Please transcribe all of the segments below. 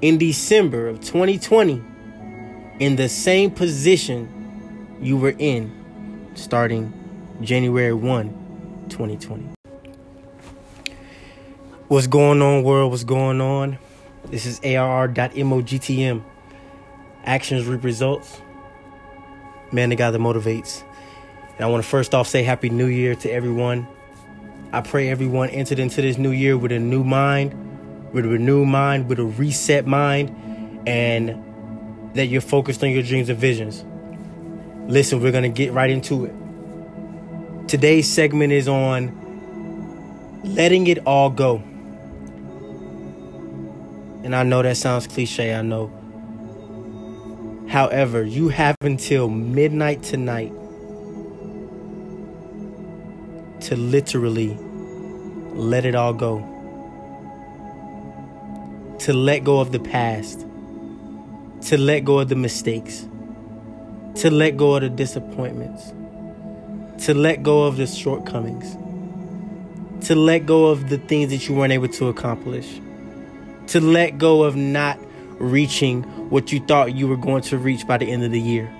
in December of 2020 in the same position you were in starting January 1, 2020. What's going on, world? What's going on? This is ARR.MOGTM. Actions reap results. Man, the guy that motivates. And I want to first off say Happy New Year to everyone. I pray everyone entered into this new year with a new mind, with a renewed mind, with a reset mind, and that you're focused on your dreams and visions. Listen, we're going to get right into it. Today's segment is on letting it all go. And I know that sounds cliche, I know. However, you have until midnight tonight to literally let it all go. To let go of the past. To let go of the mistakes. To let go of the disappointments. To let go of the shortcomings. To let go of the things that you weren't able to accomplish. To let go of not reaching what you thought you were going to reach by the end of the year.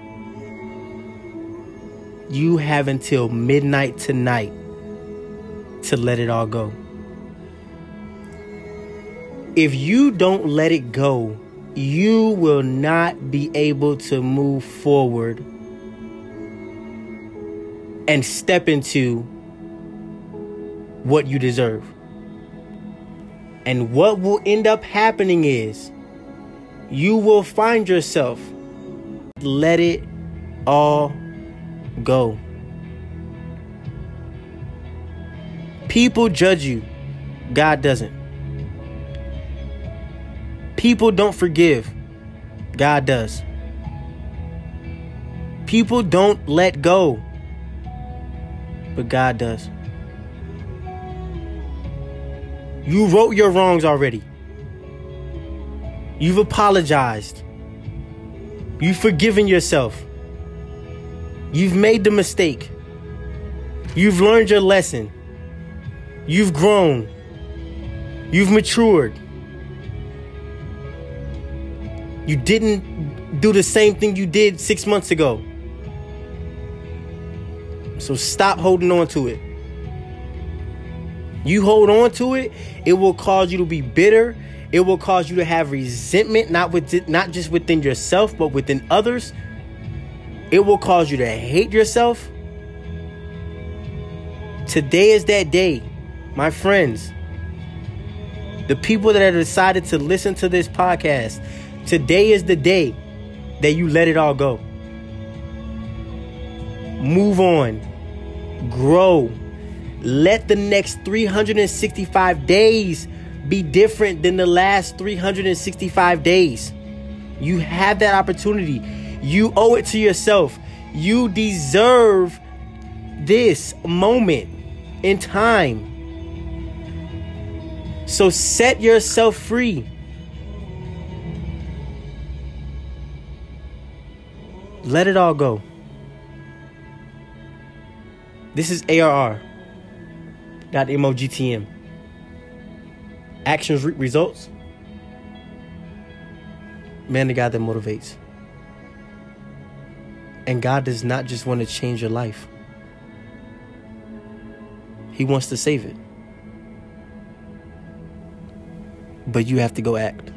You have until midnight tonight to let it all go. If you don't let it go, you will not be able to move forward and step into what you deserve. And what will end up happening is you will find yourself let it all go. People judge you, God doesn't. People don't forgive, God does. People don't let go, but God does. You wrote your wrongs already. You've apologized. You've forgiven yourself. You've made the mistake. You've learned your lesson. You've grown. You've matured. You didn't do the same thing you did six months ago. So stop holding on to it. You hold on to it, it will cause you to be bitter. It will cause you to have resentment, not with not just within yourself, but within others. It will cause you to hate yourself. Today is that day my friends, the people that have decided to listen to this podcast, today is the day that you let it all go. Move on, grow. Let the next 365 days be different than the last 365 days. You have that opportunity. You owe it to yourself. You deserve this moment in time. So set yourself free. Let it all go. This is ARR. Dot MOGTM. Actions reap results. Man, the God that motivates. And God does not just want to change your life, He wants to save it but you have to go act.